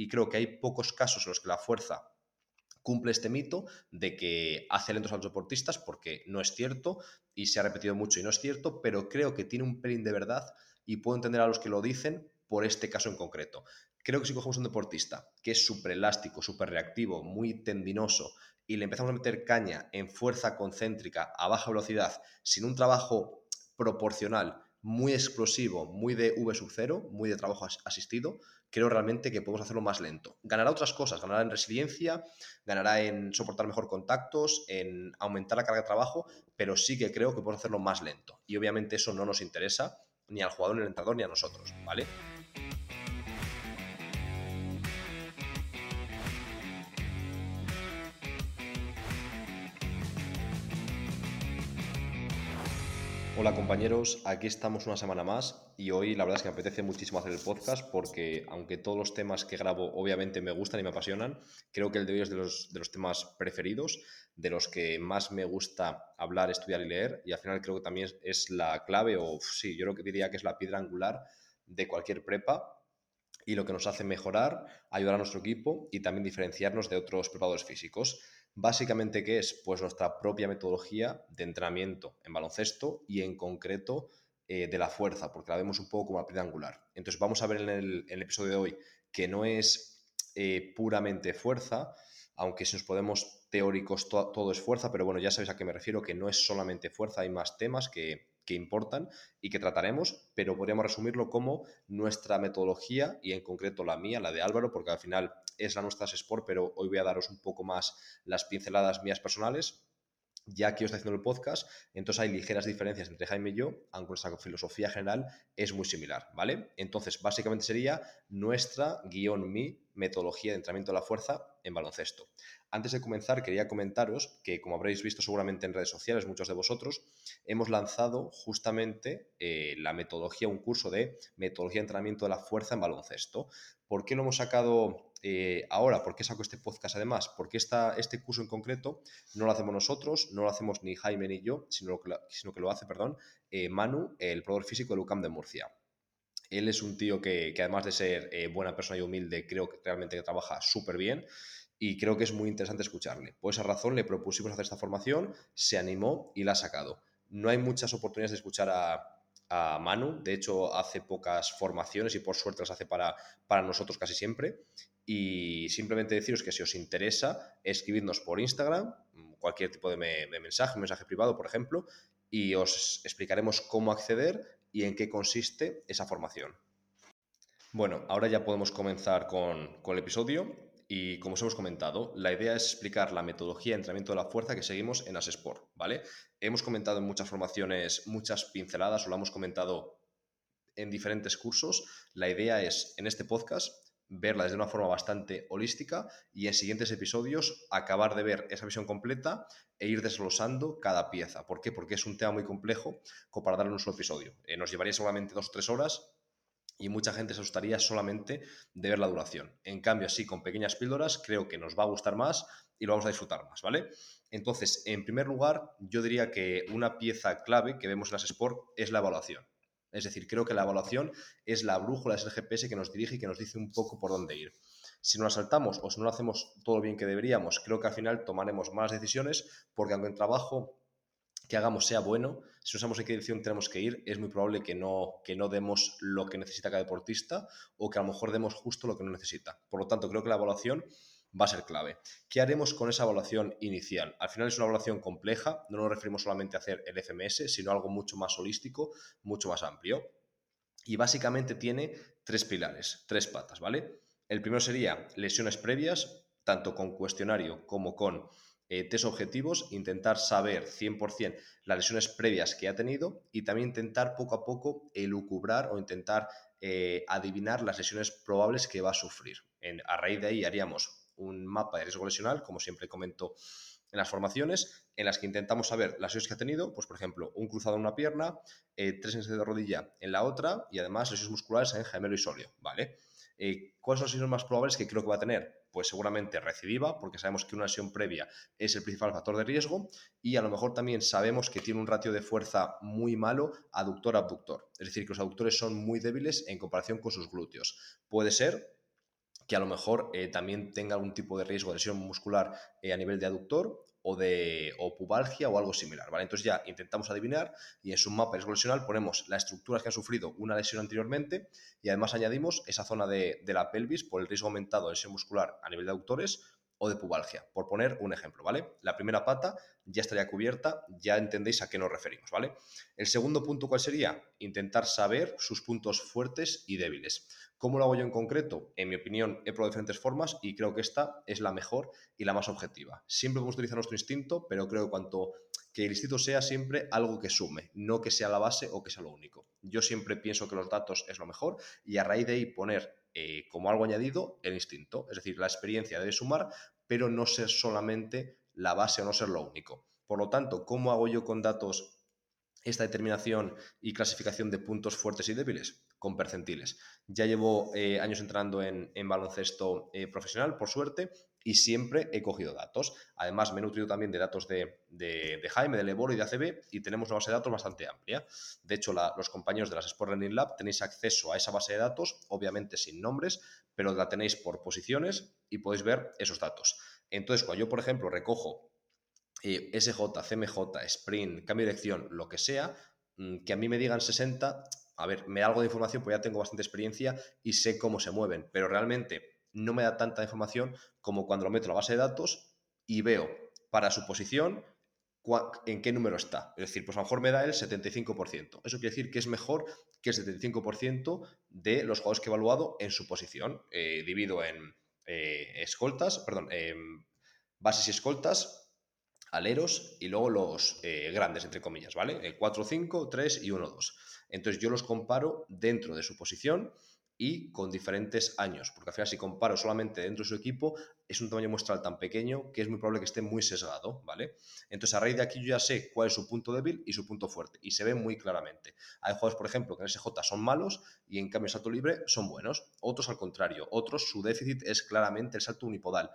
Y creo que hay pocos casos en los que la fuerza cumple este mito de que hace lentos a los deportistas, porque no es cierto y se ha repetido mucho y no es cierto, pero creo que tiene un pelín de verdad y puedo entender a los que lo dicen por este caso en concreto. Creo que si cogemos un deportista que es súper elástico, súper reactivo, muy tendinoso, y le empezamos a meter caña en fuerza concéntrica a baja velocidad, sin un trabajo proporcional, muy explosivo, muy de V sub 0, muy de trabajo asistido, creo realmente que podemos hacerlo más lento. Ganará otras cosas, ganará en resiliencia, ganará en soportar mejor contactos, en aumentar la carga de trabajo, pero sí que creo que podemos hacerlo más lento. Y obviamente eso no nos interesa ni al jugador, ni al entrenador, ni a nosotros, ¿vale? Hola compañeros, aquí estamos una semana más y hoy la verdad es que me apetece muchísimo hacer el podcast porque aunque todos los temas que grabo obviamente me gustan y me apasionan, creo que el de hoy es de los, de los temas preferidos, de los que más me gusta hablar, estudiar y leer y al final creo que también es la clave o sí, yo creo que diría que es la piedra angular de cualquier prepa y lo que nos hace mejorar, ayudar a nuestro equipo y también diferenciarnos de otros preparadores físicos. Básicamente, ¿qué es? Pues nuestra propia metodología de entrenamiento en baloncesto y en concreto eh, de la fuerza, porque la vemos un poco como la piedra angular. Entonces vamos a ver en el, episodio de hoy que no es eh, puramente fuerza, aunque si nos podemos teóricos todo es fuerza, pero bueno, ya sabéis a qué me refiero, que no es solamente fuerza, hay más temas que, que importan y que trataremos, pero podríamos resumirlo como nuestra metodología y en concreto la mía, la de Álvaro, porque al final es la nuestra Sport, pero hoy voy a daros un poco más las pinceladas mías personales ya que yo estoy haciendo el podcast, entonces hay ligeras diferencias entre Jaime y yo, aunque nuestra filosofía general es muy similar, ¿vale? Entonces, básicamente sería nuestra guion mi metodología de entrenamiento de la fuerza en baloncesto. Antes de comenzar, quería comentaros que, como habréis visto seguramente en redes sociales, muchos de vosotros, hemos lanzado justamente eh, la metodología, un curso de metodología de entrenamiento de la fuerza en baloncesto. ¿Por qué lo hemos sacado eh, ahora? ¿Por qué saco este podcast además? Porque esta, este curso en concreto no lo hacemos nosotros, no lo hacemos ni Jaime ni yo, sino que, que lo hace, perdón, eh, Manu, el probador físico de UCAM de Murcia. Él es un tío que, que además de ser buena persona y humilde, creo que realmente trabaja súper bien y creo que es muy interesante escucharle. Por esa razón le propusimos hacer esta formación, se animó y la ha sacado. No hay muchas oportunidades de escuchar a, Manu, de hecho hace pocas formaciones y por suerte las hace para, para nosotros casi siempre. Y simplemente deciros que si os interesa, escribidnos por Instagram, cualquier tipo de, de mensaje, mensaje privado, por ejemplo, y os explicaremos cómo acceder y en qué consiste esa formación. Bueno, ahora ya podemos comenzar con, con el episodio. Y como os hemos comentado, la idea es explicar la metodología de entrenamiento de la fuerza que seguimos en Asesport, ¿vale? Hemos comentado en muchas formaciones muchas pinceladas o lo hemos comentado en diferentes cursos. La idea es, en este podcast, verla desde una forma bastante holística y en siguientes episodios acabar de ver esa visión completa e ir desglosando cada pieza. ¿Por qué? Porque es un tema muy complejo como para darle un solo episodio. Eh, nos llevaría solamente dos o tres horas y mucha gente se asustaría solamente de ver la duración. En cambio, así con pequeñas píldoras, creo que nos va a gustar más y lo vamos a disfrutar más, ¿vale? Entonces, en primer lugar, yo diría que una pieza clave que vemos en las Sport es la evaluación. Es decir, creo que la evaluación es la brújula, es el GPS que nos dirige y que nos dice un poco por dónde ir. Si no la saltamos o si no lo hacemos todo bien que deberíamos, creo que al final tomaremos más decisiones porque aunque el trabajo que hagamos sea bueno, si no sabemos en qué dirección tenemos que ir, es muy probable que no, que no demos lo que necesita cada deportista o que a lo mejor demos justo lo que no necesita. Por lo tanto, creo que la evaluación va a ser clave. ¿Qué haremos con esa evaluación inicial? Al final es una evaluación compleja, no nos referimos solamente a hacer el FMS, sino algo mucho más holístico, mucho más amplio. Y básicamente tiene tres pilares, tres patas, ¿vale? El primero sería lesiones previas, tanto con cuestionario como con eh, test objetivos, intentar saber 100% las lesiones previas que ha tenido y también intentar poco a poco elucubrar o intentar eh, adivinar las lesiones probables que va a sufrir. a raíz de ahí haríamos un mapa de riesgo lesional, como siempre comento en las formaciones, en las que intentamos saber las lesiones que ha tenido, pues por ejemplo, un cruzado en una pierna, eh, tres en de rodilla en la otra y además lesiones musculares en gemelo y sóleo, ¿vale? ¿Cuáles son las lesiones más probables que creo que va a tener? Pues seguramente recidiva, porque sabemos que una lesión previa es el principal factor de riesgo, y a lo mejor también sabemos que tiene un ratio de fuerza muy malo aductor-abductor, es decir, que los aductores son muy débiles en comparación con sus glúteos. Puede ser que a lo mejor eh, también tenga algún tipo de riesgo de lesión muscular eh, a nivel de aductor o de o pubalgia o algo similar, ¿vale? Entonces ya intentamos adivinar y en su mapa lesional ponemos las estructuras que han sufrido una lesión anteriormente y además añadimos esa zona de, de la pelvis por el riesgo aumentado de lesión muscular a nivel de aductores o de pubalgia, por poner un ejemplo, ¿vale? La primera pata ya estaría cubierta, ya entendéis a qué nos referimos, ¿vale? El segundo punto, ¿cuál sería? Intentar saber sus puntos fuertes y débiles. ¿Cómo lo hago yo en concreto? En mi opinión, he probado diferentes formas y creo que esta es la mejor y la más objetiva. Siempre podemos utilizar nuestro instinto, pero creo que cuanto que el instinto sea siempre algo que sume, no que sea la base o que sea lo único. Yo siempre pienso que los datos es lo mejor y a raíz de ahí poner eh, como algo añadido el instinto. Es decir, la experiencia debe sumar, pero no ser solamente la base o no ser lo único. Por lo tanto, ¿cómo hago yo con datos esta determinación y clasificación de puntos fuertes y débiles? Con percentiles. Ya llevo eh, años entrando en, baloncesto eh, profesional, por suerte, y siempre he cogido datos. Además, me he nutrido también de datos de, Jaime, de Leboro y de ACB y tenemos una base de datos bastante amplia. De hecho, los compañeros de las Sport Learning Lab tenéis acceso a esa base de datos, obviamente sin nombres, pero la tenéis por posiciones y podéis ver esos datos. Entonces, cuando yo, por ejemplo, recojo eh, SJ, CMJ, Sprint, cambio de dirección, lo que sea, mm, que a mí me digan 60, a ver, me da algo de información, pues ya tengo bastante experiencia y sé cómo se mueven, pero realmente no me da tanta información como cuando lo meto en la base de datos y veo para su posición en qué número está. Es decir, pues a lo mejor me da el 75%. Eso quiere decir que es mejor que el 75% de los jugadores que he evaluado en su posición. Eh, divido en eh, escoltas, perdón, bases y escoltas, aleros y luego los eh, grandes, entre comillas, ¿vale? 4, 5, 3 y 1, 2. Entonces yo los comparo dentro de su posición y con diferentes años, porque al final si comparo solamente dentro de su equipo, es un tamaño muestral tan pequeño que es muy probable que esté muy sesgado, ¿vale? Entonces a raíz de aquí yo ya sé cuál es su punto débil y su punto fuerte, y se ve muy claramente. Hay jugadores, por ejemplo, que en SJ son malos y en cambio en salto libre son buenos, otros al contrario, otros su déficit es claramente el salto unipodal,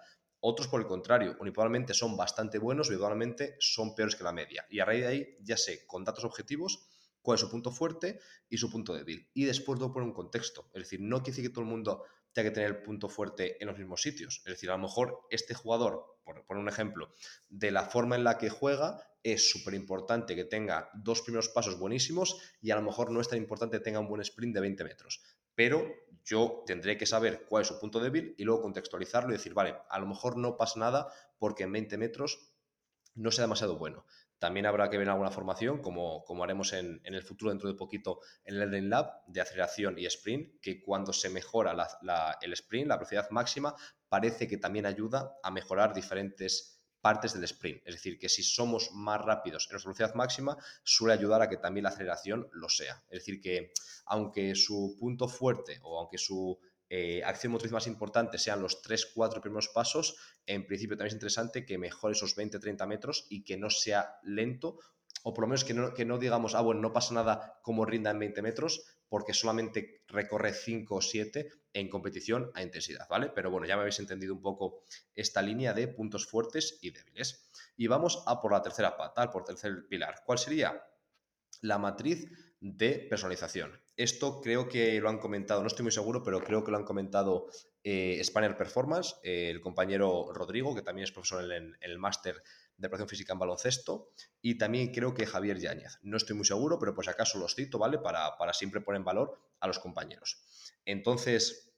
otros, por el contrario, unipodalmente son bastante buenos, individualmente son peores que la media. Y a raíz de ahí ya sé, con datos objetivos, cuál es su punto fuerte y su punto débil. Y después debo poner un contexto. Es decir, no quiere decir que todo el mundo tenga que tener el punto fuerte en los mismos sitios. Es decir, a lo mejor este jugador, por poner un ejemplo, de la forma en la que juega, es súper importante que tenga dos primeros pasos buenísimos y a lo mejor no es tan importante que tenga un buen sprint de 20 metros. Pero yo tendré que saber cuál es su punto débil y luego contextualizarlo y decir, vale, a lo mejor no pasa nada porque en 20 metros no sea demasiado bueno. También habrá que ver alguna formación, como, como haremos en, el futuro dentro de poquito en el Learning Lab, de aceleración y sprint, que cuando se mejora el sprint, la velocidad máxima, parece que también ayuda a mejorar diferentes partes del sprint. Es decir, que si somos más rápidos en nuestra velocidad máxima, suele ayudar a que también la aceleración lo sea. Es decir, que aunque su punto fuerte o aunque su eh, acción motriz más importante sean los 3-4 primeros pasos, en principio también es interesante que mejore esos 20-30 metros y que no sea lento, o por lo menos que no, que no digamos, ah, bueno, no pasa nada como rinda en 20 metros, porque solamente recorre 5 o 7 en competición a intensidad, ¿vale? Pero bueno, ya me habéis entendido un poco esta línea de puntos fuertes y débiles. Y vamos a por la tercera pata, por tercer pilar. ¿Cuál sería? La matriz de personalización. Esto creo que lo han comentado, no estoy muy seguro, pero creo que lo han comentado eh, Spanner Performance, eh, el compañero Rodrigo, que también es profesor en, el máster de preparación física en baloncesto, y también creo que Javier Yáñez. No estoy muy seguro, pero pues acaso los cito, ¿vale? Para, para siempre poner en valor a los compañeros. Entonces,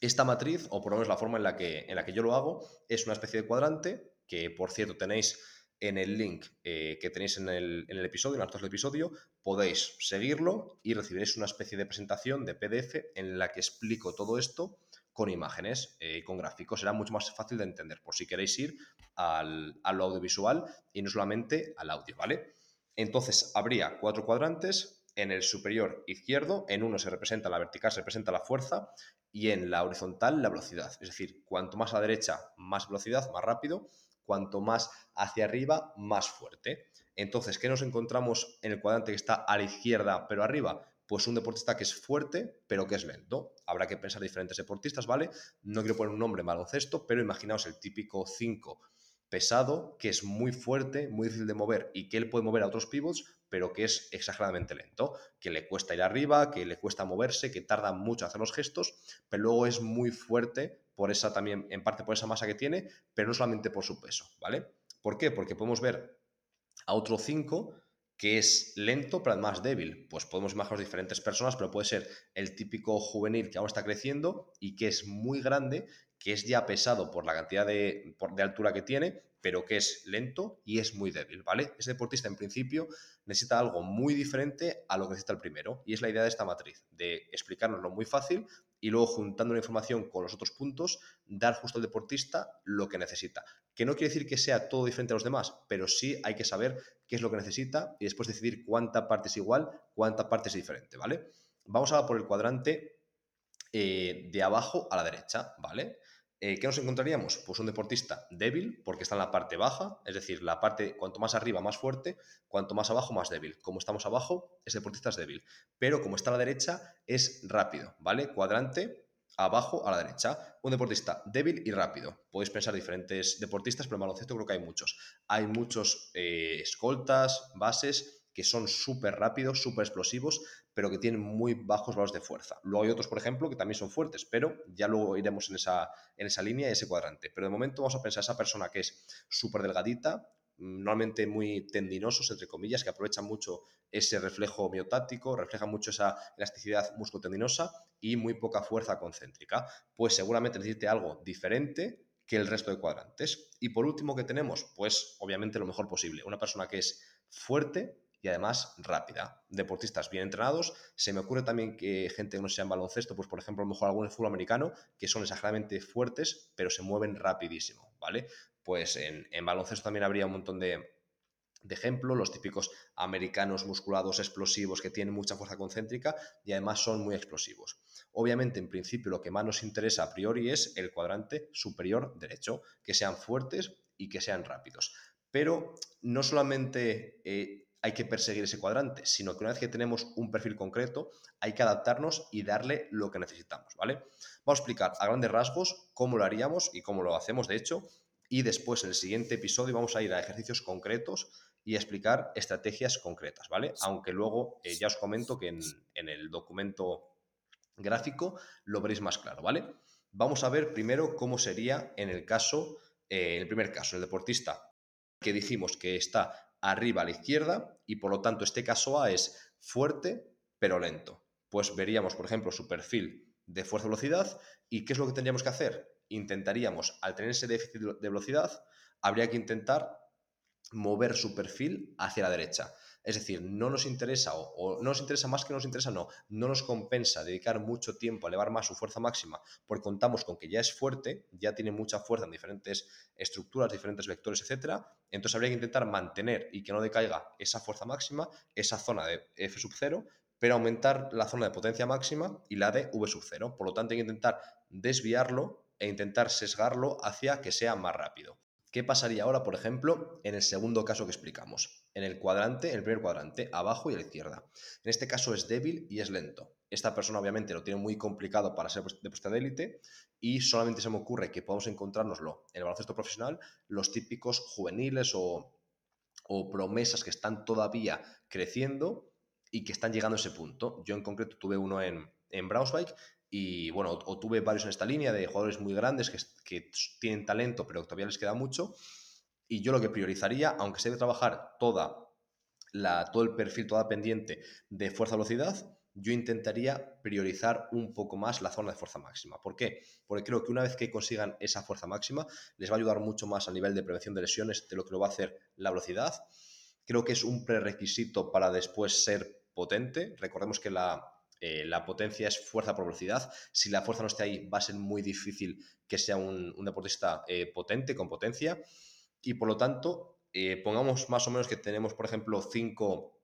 esta matriz, o por lo menos la forma en la que, en la que yo lo hago, es una especie de cuadrante que, por cierto, tenéis en el link eh, que tenéis en el, episodio, en las del episodio, podéis seguirlo y recibiréis una especie de presentación de PDF en la que explico todo esto con imágenes y eh, con gráficos. Será mucho más fácil de entender, por si queréis ir al, al audiovisual y no solamente al audio, ¿vale? Entonces, habría cuatro cuadrantes. En el superior izquierdo, en uno se representa la vertical, se representa la fuerza, y en la horizontal la velocidad. Es decir, cuanto más a la derecha, más velocidad, más rápido, cuanto más hacia arriba, más fuerte. Entonces, ¿qué nos encontramos en el cuadrante que está a la izquierda pero arriba? Pues un deportista que es fuerte, pero que es lento. Habrá que pensar diferentes deportistas, ¿vale? No quiero poner un nombre en baloncesto, pero imaginaos el típico 5 pesado, que es muy fuerte, muy difícil de mover y que él puede mover a otros pivots, pero que es exageradamente lento, que le cuesta ir arriba, que le cuesta moverse, que tarda mucho hacer los gestos, pero luego es muy fuerte por esa también, en parte por esa masa que tiene, pero no solamente por su peso, ¿vale? ¿Por qué? Porque podemos ver a otro 5 que es lento pero además débil. Pues podemos imaginar diferentes personas, pero puede ser el típico juvenil que aún está creciendo y que es muy grande, que es ya pesado por la cantidad de, de altura que tiene, pero que es lento y es muy débil, ¿vale? Ese deportista en principio necesita algo muy diferente a lo que necesita el primero y es la idea de esta matriz, de explicárnoslo muy fácil y luego juntando la información con los otros puntos, dar justo al deportista lo que necesita. Que no quiere decir que sea todo diferente a los demás, pero sí hay que saber qué es lo que necesita y después decidir cuánta parte es igual, cuánta parte es diferente, ¿vale? Vamos ahora por el cuadrante eh, de abajo a la derecha, ¿vale? Eh, ¿Qué nos encontraríamos? Pues un deportista débil, porque está en la parte baja, es decir, la parte cuanto más arriba más fuerte, cuanto más abajo más débil. Como estamos abajo, ese deportista es débil. Pero como está a la derecha, es rápido, ¿vale? Cuadrante abajo a la derecha. Un deportista débil y rápido. Podéis pensar diferentes deportistas, pero en baloncesto creo que hay muchos. Hay muchos eh, escoltas, bases que son súper rápidos, súper explosivos, pero que tienen muy bajos valores de fuerza. Luego hay otros, por ejemplo, que también son fuertes, pero ya luego iremos en esa, en esa línea y ese cuadrante. Pero de momento vamos a pensar esa persona que es súper delgadita, normalmente muy tendinosos, entre comillas, que aprovechan mucho ese reflejo miotático, refleja mucho esa elasticidad musculotendinosa y muy poca fuerza concéntrica. Pues seguramente necesite algo diferente que el resto de cuadrantes. Y por último, ¿qué tenemos? Pues obviamente lo mejor posible. Una persona que es fuerte, y además rápida. Deportistas bien entrenados. Se me ocurre también que gente que no sea en baloncesto, pues por ejemplo, a lo mejor algún fútbol americano, que son exageradamente fuertes, pero se mueven rapidísimo, ¿vale? Pues en, baloncesto también habría un montón de, de ejemplos, los típicos americanos musculados explosivos que tienen mucha fuerza concéntrica y además son muy explosivos. Obviamente, en principio, lo que más nos interesa a priori es el cuadrante superior derecho, que sean fuertes y que sean rápidos. Pero no solamente eh, hay que perseguir ese cuadrante, sino que una vez que tenemos un perfil concreto, hay que adaptarnos y darle lo que necesitamos, ¿vale? Vamos a explicar a grandes rasgos cómo lo haríamos y cómo lo hacemos, de hecho, y después en el siguiente episodio vamos a ir a ejercicios concretos y a explicar estrategias concretas, ¿vale? Aunque luego eh, ya os comento que en, el documento gráfico lo veréis más claro, ¿vale? Vamos a ver primero cómo sería en el caso, eh, en el primer caso, el deportista que dijimos que está arriba a la izquierda y por lo tanto este caso A es fuerte pero lento. Pues veríamos, por ejemplo, su perfil de fuerza-velocidad y ¿qué es lo que tendríamos que hacer? Intentaríamos, al tener ese déficit de velocidad, habría que intentar mover su perfil hacia la derecha. Es decir, no nos interesa, o, no nos interesa más que nos interesa, no, no nos compensa dedicar mucho tiempo a elevar más su fuerza máxima, porque contamos con que ya es fuerte, ya tiene mucha fuerza en diferentes estructuras, diferentes vectores, etc. Entonces habría que intentar mantener y que no decaiga esa fuerza máxima, esa zona de F sub 0, pero aumentar la zona de potencia máxima y la de V sub 0. Por lo tanto, hay que intentar desviarlo e intentar sesgarlo hacia que sea más rápido. ¿Qué pasaría ahora, por ejemplo, en el segundo caso que explicamos? En el cuadrante, en el primer cuadrante, abajo y a la izquierda. En este caso es débil y es lento. Esta persona obviamente lo tiene muy complicado para ser deportista de élite y solamente se me ocurre que podemos encontrárnoslo en el baloncesto profesional los típicos juveniles o, promesas que están todavía creciendo y que están llegando a ese punto. Yo en concreto tuve uno en, en Braunschweig y bueno, o, tuve varios en esta línea de jugadores muy grandes que, tienen talento, pero todavía les queda mucho. Y yo lo que priorizaría, aunque se debe trabajar toda la, todo el perfil, toda pendiente de fuerza-velocidad, yo intentaría priorizar un poco más la zona de fuerza máxima. ¿Por qué? Porque creo que una vez que consigan esa fuerza máxima, les va a ayudar mucho más a nivel de prevención de lesiones de lo que lo va a hacer la velocidad. Creo que es un prerequisito para después ser potente. Recordemos que la, eh, la potencia es fuerza por velocidad. Si la fuerza no está ahí, va a ser muy difícil que sea un, deportista eh, potente, con potencia. Y por lo tanto, eh, pongamos más o menos que tenemos, por ejemplo, cinco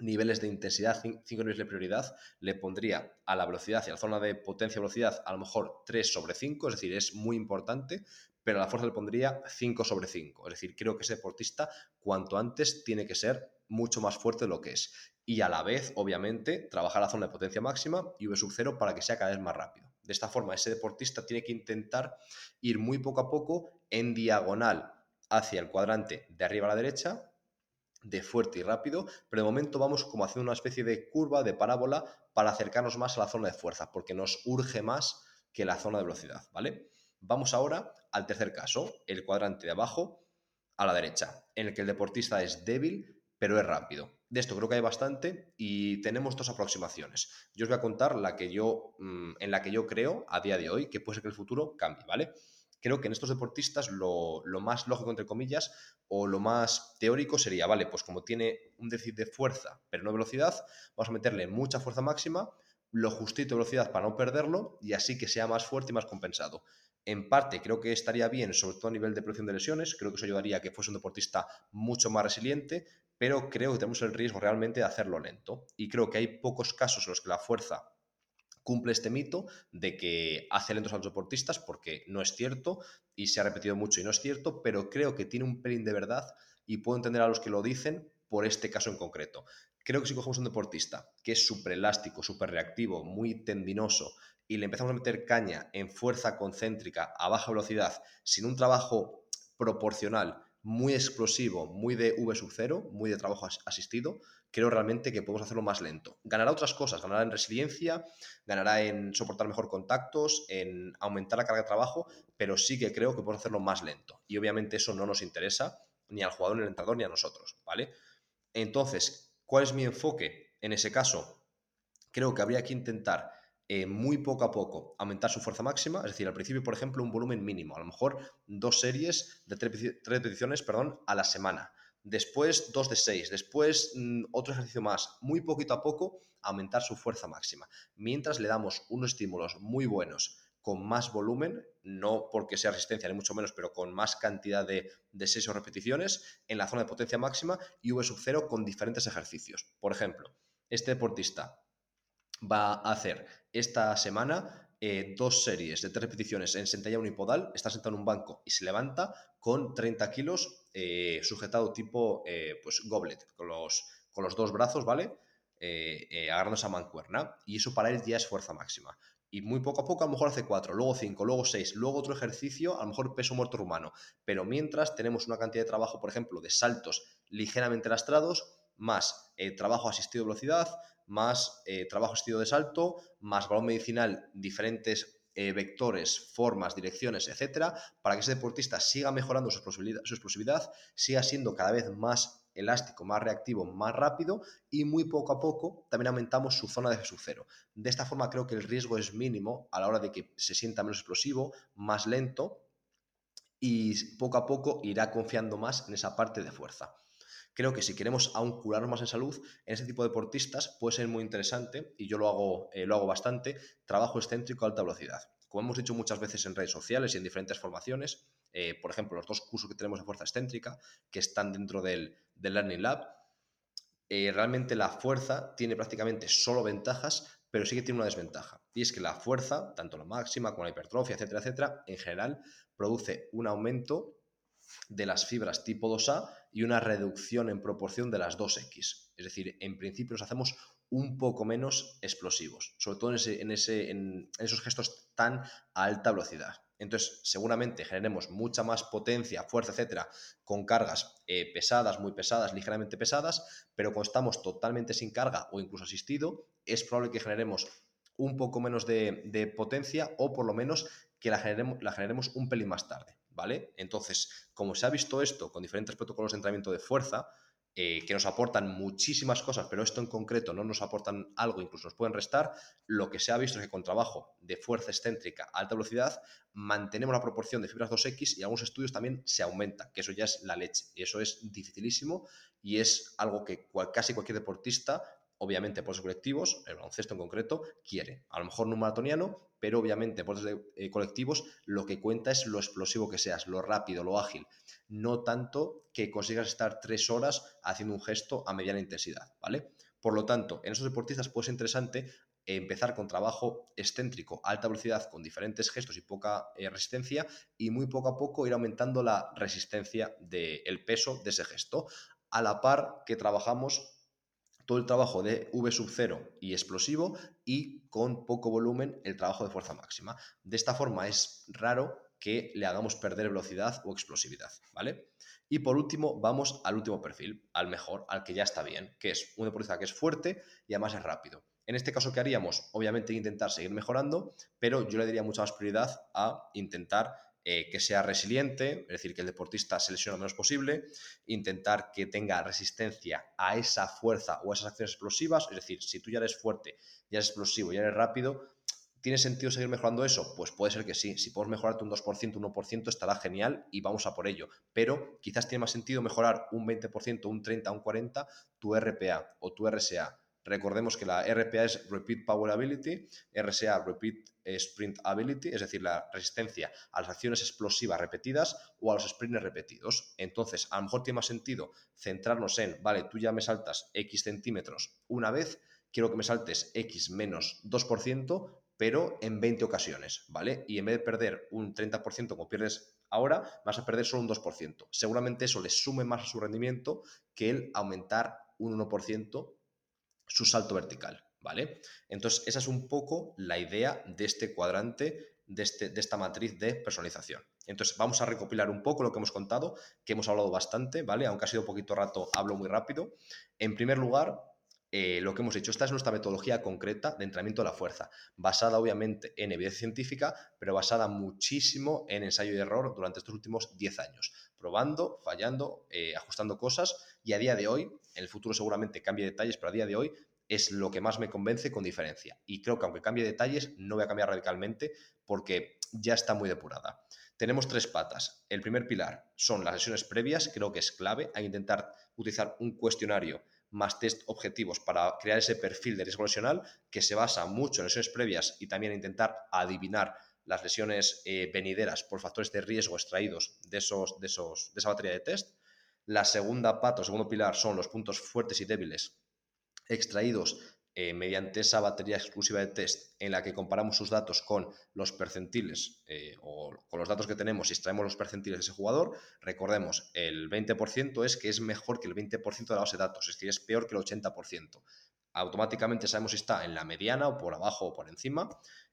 niveles de intensidad, cinco niveles de prioridad, le pondría a la velocidad y a la zona de potencia-velocidad a lo mejor 3 sobre 5, es decir, es muy importante, pero a la fuerza le pondría 5 sobre 5. Es decir, creo que ese deportista cuanto antes tiene que ser mucho más fuerte de lo que es y a la vez, obviamente, trabajar la zona de potencia máxima y V sub 0 para que sea cada vez más rápido. De esta forma, ese deportista tiene que intentar ir muy poco a poco en diagonal hacia el cuadrante de arriba a la derecha, de fuerte y rápido, pero de momento vamos como haciendo una especie de curva, de parábola, para acercarnos más a la zona de fuerza, porque nos urge más que la zona de velocidad, ¿vale? Vamos ahora al tercer caso, el cuadrante de abajo a la derecha, en el que el deportista es débil, pero es rápido. De esto creo que hay bastante y tenemos dos aproximaciones. Yo os voy a contar la que yo, mm, en la que yo creo a día de hoy que puede ser que el futuro cambie, ¿vale? Creo que en estos deportistas lo, lo más lógico, entre comillas, o lo más teórico sería, vale, pues como tiene un déficit de fuerza, pero no velocidad, vamos a meterle mucha fuerza máxima, lo justito de velocidad para no perderlo y así que sea más fuerte y más compensado. En parte creo que estaría bien, sobre todo a nivel de prevención de lesiones, creo que eso ayudaría a que fuese un deportista mucho más resiliente, pero creo que tenemos el riesgo realmente de hacerlo lento. Y creo que hay pocos casos en los que la fuerza cumple este mito de que hace lentos a los deportistas, porque no es cierto y se ha repetido mucho y no es cierto, pero creo que tiene un pelín de verdad y puedo entender a los que lo dicen por este caso en concreto. Creo que si cogemos un deportista que es súper elástico, súper reactivo, muy tendinoso y le empezamos a meter caña en fuerza concéntrica a baja velocidad sin un trabajo proporcional muy explosivo, muy de V sub 0, muy de trabajo asistido, creo realmente que podemos hacerlo más lento. Ganará otras cosas, ganará en resiliencia, ganará en soportar mejor contactos, en aumentar la carga de trabajo, pero sí que creo que podemos hacerlo más lento. Y obviamente eso no nos interesa ni al jugador, ni al entrenador, ni a nosotros, ¿vale? Entonces, ¿cuál es mi enfoque en ese caso? Creo que habría que intentar eh, muy poco a poco aumentar su fuerza máxima, es decir, al principio, por ejemplo, un volumen mínimo, a lo mejor dos series de tres repeticiones perdón, a la semana, después dos de seis, después mm, otro ejercicio más, muy poquito a poco aumentar su fuerza máxima, mientras le damos unos estímulos muy buenos con más volumen, no porque sea resistencia ni mucho menos, pero con más cantidad de, de seis o repeticiones en la zona de potencia máxima y V sub cero con diferentes ejercicios. Por ejemplo, este deportista va a hacer esta semana eh, dos series de tres repeticiones en sentalla unipodal, está sentado en un banco y se levanta con 30 kilos eh, sujetado tipo eh, pues goblet, con los, con los dos brazos, ¿vale? agarrando esa mancuerna. Y eso para él ya es fuerza máxima. Y muy poco a poco a lo mejor hace cuatro, luego cinco, luego seis, luego otro ejercicio, a lo mejor peso muerto rumano. Pero mientras tenemos una cantidad de trabajo, por ejemplo, de saltos ligeramente lastrados, más trabajo asistido de velocidad, más eh, trabajo estilo de salto, más balón medicinal, diferentes eh, vectores, formas, direcciones, etcétera, para que ese deportista siga mejorando su explosividad, su explosividad, siga siendo cada vez más elástico, más reactivo, más rápido y muy poco a poco también aumentamos su zona de su cero. De esta forma creo que el riesgo es mínimo a la hora de que se sienta menos explosivo, más lento y poco a poco irá confiando más en esa parte de fuerza creo que si queremos aún curarnos más en salud, en ese tipo de deportistas puede ser muy interesante, y yo lo hago, eh, lo hago bastante, trabajo excéntrico a alta velocidad. Como hemos dicho muchas veces en redes sociales y en diferentes formaciones, eh, por ejemplo, los dos cursos que tenemos de fuerza excéntrica, que están dentro del, Learning Lab, eh, realmente la fuerza tiene prácticamente solo ventajas, pero sí que tiene una desventaja. Y es que la fuerza, tanto la máxima como la hipertrofia, etcétera, etcétera, en general produce un aumento de las fibras tipo 2A y una reducción en proporción de las 2X. Es decir, en principio nos hacemos un poco menos explosivos, sobre todo en, ese, en, esos gestos tan a alta velocidad. Entonces, seguramente generemos mucha más potencia, fuerza, etcétera, con cargas eh, pesadas, muy pesadas, ligeramente pesadas, pero cuando estamos totalmente sin carga o incluso asistido, es probable que generemos un poco menos de, de potencia o por lo menos que la generemos, la generemos un pelín más tarde. ¿Vale? Entonces, como se ha visto esto con diferentes protocolos de entrenamiento de fuerza, eh, que nos aportan muchísimas cosas, pero esto en concreto no nos aportan algo, incluso nos pueden restar, lo que se ha visto es que con trabajo de fuerza excéntrica a alta velocidad mantenemos la proporción de fibras 2X y algunos estudios también se aumenta, que eso ya es la leche, y eso es dificilísimo y es algo que casi cualquier deportista obviamente por los colectivos, el baloncesto en concreto, quiere. A lo mejor no un maratoniano, pero obviamente por los eh, colectivos lo que cuenta es lo explosivo que seas, lo rápido, lo ágil, no tanto que consigas estar tres horas haciendo un gesto a mediana intensidad, ¿vale? Por lo tanto, en esos deportistas puede ser interesante empezar con trabajo excéntrico, alta velocidad, con diferentes gestos y poca eh, resistencia, y muy poco a poco ir aumentando la resistencia del peso de ese gesto, a la par que trabajamos todo el trabajo de V sub 0 y explosivo y con poco volumen el trabajo de fuerza máxima. De esta forma es raro que le hagamos perder velocidad o explosividad, ¿vale? Y por último, vamos al último perfil, al mejor, al que ya está bien, que es un deportista que es fuerte y además es rápido. En este caso, ¿qué haríamos? Obviamente intentar seguir mejorando, pero yo le daría mucha más prioridad a intentar eh, que sea resiliente, es decir, que el deportista se lesione lo menos posible, intentar que tenga resistencia a esa fuerza o a esas acciones explosivas, es decir, si tú ya eres fuerte, ya eres explosivo, ya eres rápido, ¿tiene sentido seguir mejorando eso? Pues puede ser que sí, si puedes mejorarte un 2%, un 1%, estará genial y vamos a por ello, pero quizás tiene más sentido mejorar un 20%, un 30%, un 40% tu RPA o tu RSA Recordemos que la RPA es Repeat Power Ability, RSA Repeat Sprint Ability, es decir, la resistencia a las acciones explosivas repetidas o a los sprints repetidos. Entonces, a lo mejor tiene más sentido centrarnos en, vale, tú ya me saltas X centímetros una vez, quiero que me saltes X menos 2%, pero en 20 ocasiones, ¿vale? Y en vez de perder un 30% como pierdes ahora, vas a perder solo un 2%. Seguramente eso le sume más a su rendimiento que el aumentar un 1% su salto vertical, ¿vale? Entonces, esa es un poco la idea de este cuadrante, de, este, de esta matriz de personalización. Entonces, vamos a recopilar un poco lo que hemos contado, que hemos hablado bastante, ¿vale? Aunque ha sido poquito rato, hablo muy rápido. En primer lugar, eh, lo que hemos dicho, esta es nuestra metodología concreta de entrenamiento de la fuerza, basada obviamente en evidencia científica, pero basada muchísimo en ensayo y error durante estos últimos 10 años, probando, fallando, eh, ajustando cosas y a día de hoy, en el futuro seguramente cambie detalles, pero a día de hoy es lo que más me convence con diferencia. Y creo que aunque cambie detalles, no voy a cambiar radicalmente porque ya está muy depurada. Tenemos tres patas. El primer pilar son las sesiones previas, creo que es clave, a intentar utilizar un cuestionario más test objetivos para crear ese perfil de riesgo lesional que se basa mucho en lesiones previas y también intentar adivinar las lesiones eh, venideras por factores de riesgo extraídos de, esos, de, esos, de esa batería de test. La segunda pata o segundo pilar son los puntos fuertes y débiles extraídos eh, mediante esa batería exclusiva de test en la que comparamos sus datos con los percentiles eh, o con los datos que tenemos y extraemos los percentiles de ese jugador, recordemos, el 20% es que es mejor que el 20% de la base de datos, es decir, es peor que el 80%. Automáticamente sabemos si está en la mediana o por abajo o por encima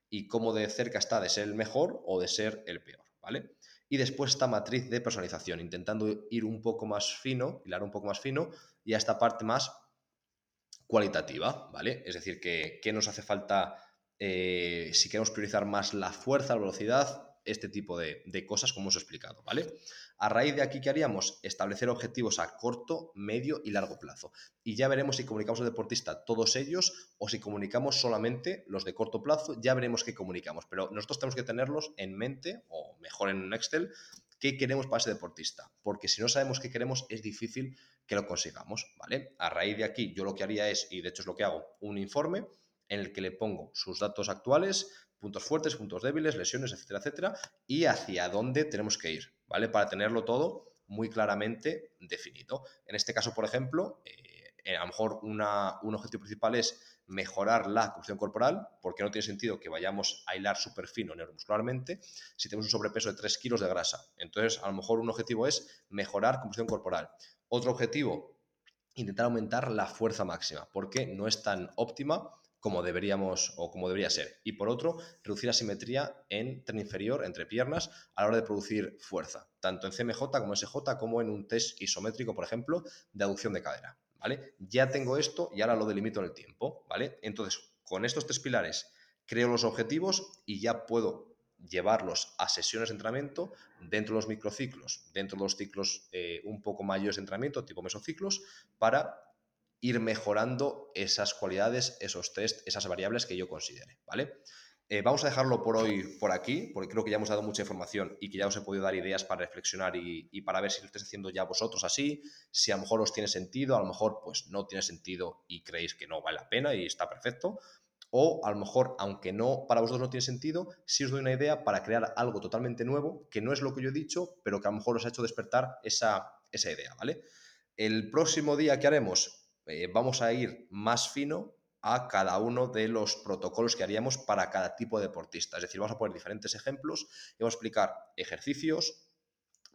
y cómo de cerca está de ser el mejor o de ser el peor, ¿vale? Y después esta matriz de personalización, intentando ir un poco más fino, hilar un poco más fino y a esta parte más cualitativa, ¿vale? Es decir, que, nos hace falta eh, si queremos priorizar más la fuerza, la velocidad, este tipo de, cosas como os he explicado, ¿vale? A raíz de aquí, ¿qué haríamos? Establecer objetivos a corto, medio y largo plazo. Y ya veremos si comunicamos al deportista todos ellos o si comunicamos solamente los de corto plazo, ya veremos qué comunicamos, pero nosotros tenemos que tenerlos en mente, o mejor en un Excel, qué queremos para ese deportista, porque si no sabemos qué queremos es difícil que lo consigamos, ¿vale? A raíz de aquí yo lo que haría es, y de hecho es lo que hago, un informe en el que le pongo sus datos actuales, puntos fuertes, puntos débiles, lesiones, etcétera, etcétera, y hacia dónde tenemos que ir, ¿vale? Para tenerlo todo muy claramente definido. En este caso, por ejemplo, eh, eh, a lo mejor un objetivo principal es mejorar la composición corporal, porque no tiene sentido que vayamos a hilar súper fino neuromuscularmente si tenemos un sobrepeso de 3 kilos de grasa. Entonces, a lo mejor un objetivo es mejorar composición corporal. Otro objetivo, intentar aumentar la fuerza máxima, porque no es tan óptima como deberíamos o como debería ser. Y por otro, reducir la simetría en tren inferior, entre piernas, a la hora de producir fuerza, tanto en CMJ como en SJ, como en un test isométrico, por ejemplo, de aducción de cadera. ¿Vale? Ya tengo esto y ahora lo delimito en el tiempo, ¿vale? Entonces, con estos tres pilares, creo los objetivos y ya puedo llevarlos a sesiones de entrenamiento dentro de los microciclos, dentro de los ciclos eh, un poco mayores de entrenamiento, tipo mesociclos, para ir mejorando esas cualidades, esos test, esas variables que yo considere, ¿vale? Eh, vamos a dejarlo por hoy por aquí, porque creo que ya hemos dado mucha información y que ya os he podido dar ideas para reflexionar y, para ver si lo estáis haciendo ya vosotros así, si a lo mejor os tiene sentido, a lo mejor pues no tiene sentido y creéis que no vale la pena y está perfecto, o a lo mejor, aunque no para vosotros no tiene sentido, sí os doy una idea para crear algo totalmente nuevo, que no es lo que yo he dicho, pero que a lo mejor os ha hecho despertar esa, idea, ¿vale? El próximo día que haremos, eh, vamos a ir más fino a cada uno de los protocolos que haríamos para cada tipo de deportista. Es decir, vamos a poner diferentes ejemplos y vamos a explicar ejercicios,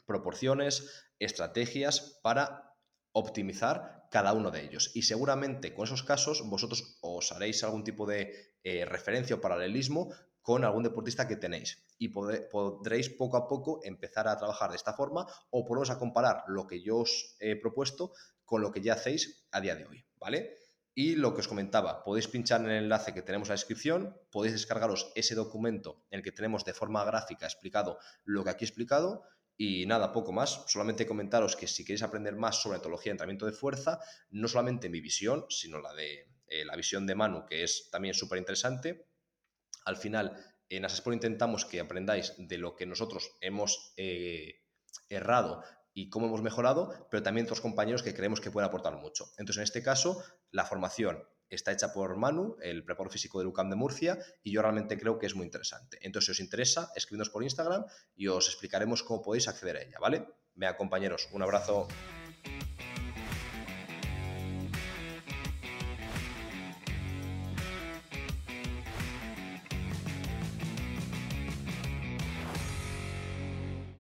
proporciones, estrategias para optimizar cada uno de ellos. Y seguramente con esos casos vosotros os haréis algún tipo de eh, referencia o paralelismo con algún deportista que tenéis y podréis poco a poco empezar a trabajar de esta forma o poneros a comparar lo que yo os he propuesto con lo que ya hacéis a día de hoy, ¿vale? Y lo que os comentaba, podéis pinchar en el enlace que tenemos en la descripción, podéis descargaros ese documento en el que tenemos de forma gráfica explicado lo que aquí he explicado. Y nada, poco más. Solamente comentaros que si queréis aprender más sobre etología y entrenamiento de fuerza, no solamente mi visión, sino la de eh, la visión de Manu, que es también súper interesante. Al final, en Asespor intentamos que aprendáis de lo que nosotros hemos eh, errado y cómo hemos mejorado, pero también otros compañeros que creemos que pueden aportar mucho. Entonces, en este caso, la formación está hecha por Manu, el preparador físico de UCAM de Murcia, y yo realmente creo que es muy interesante. Entonces, si os interesa, escribidnos por Instagram y os explicaremos cómo podéis acceder a ella, ¿vale? Vea, compañeros, un abrazo.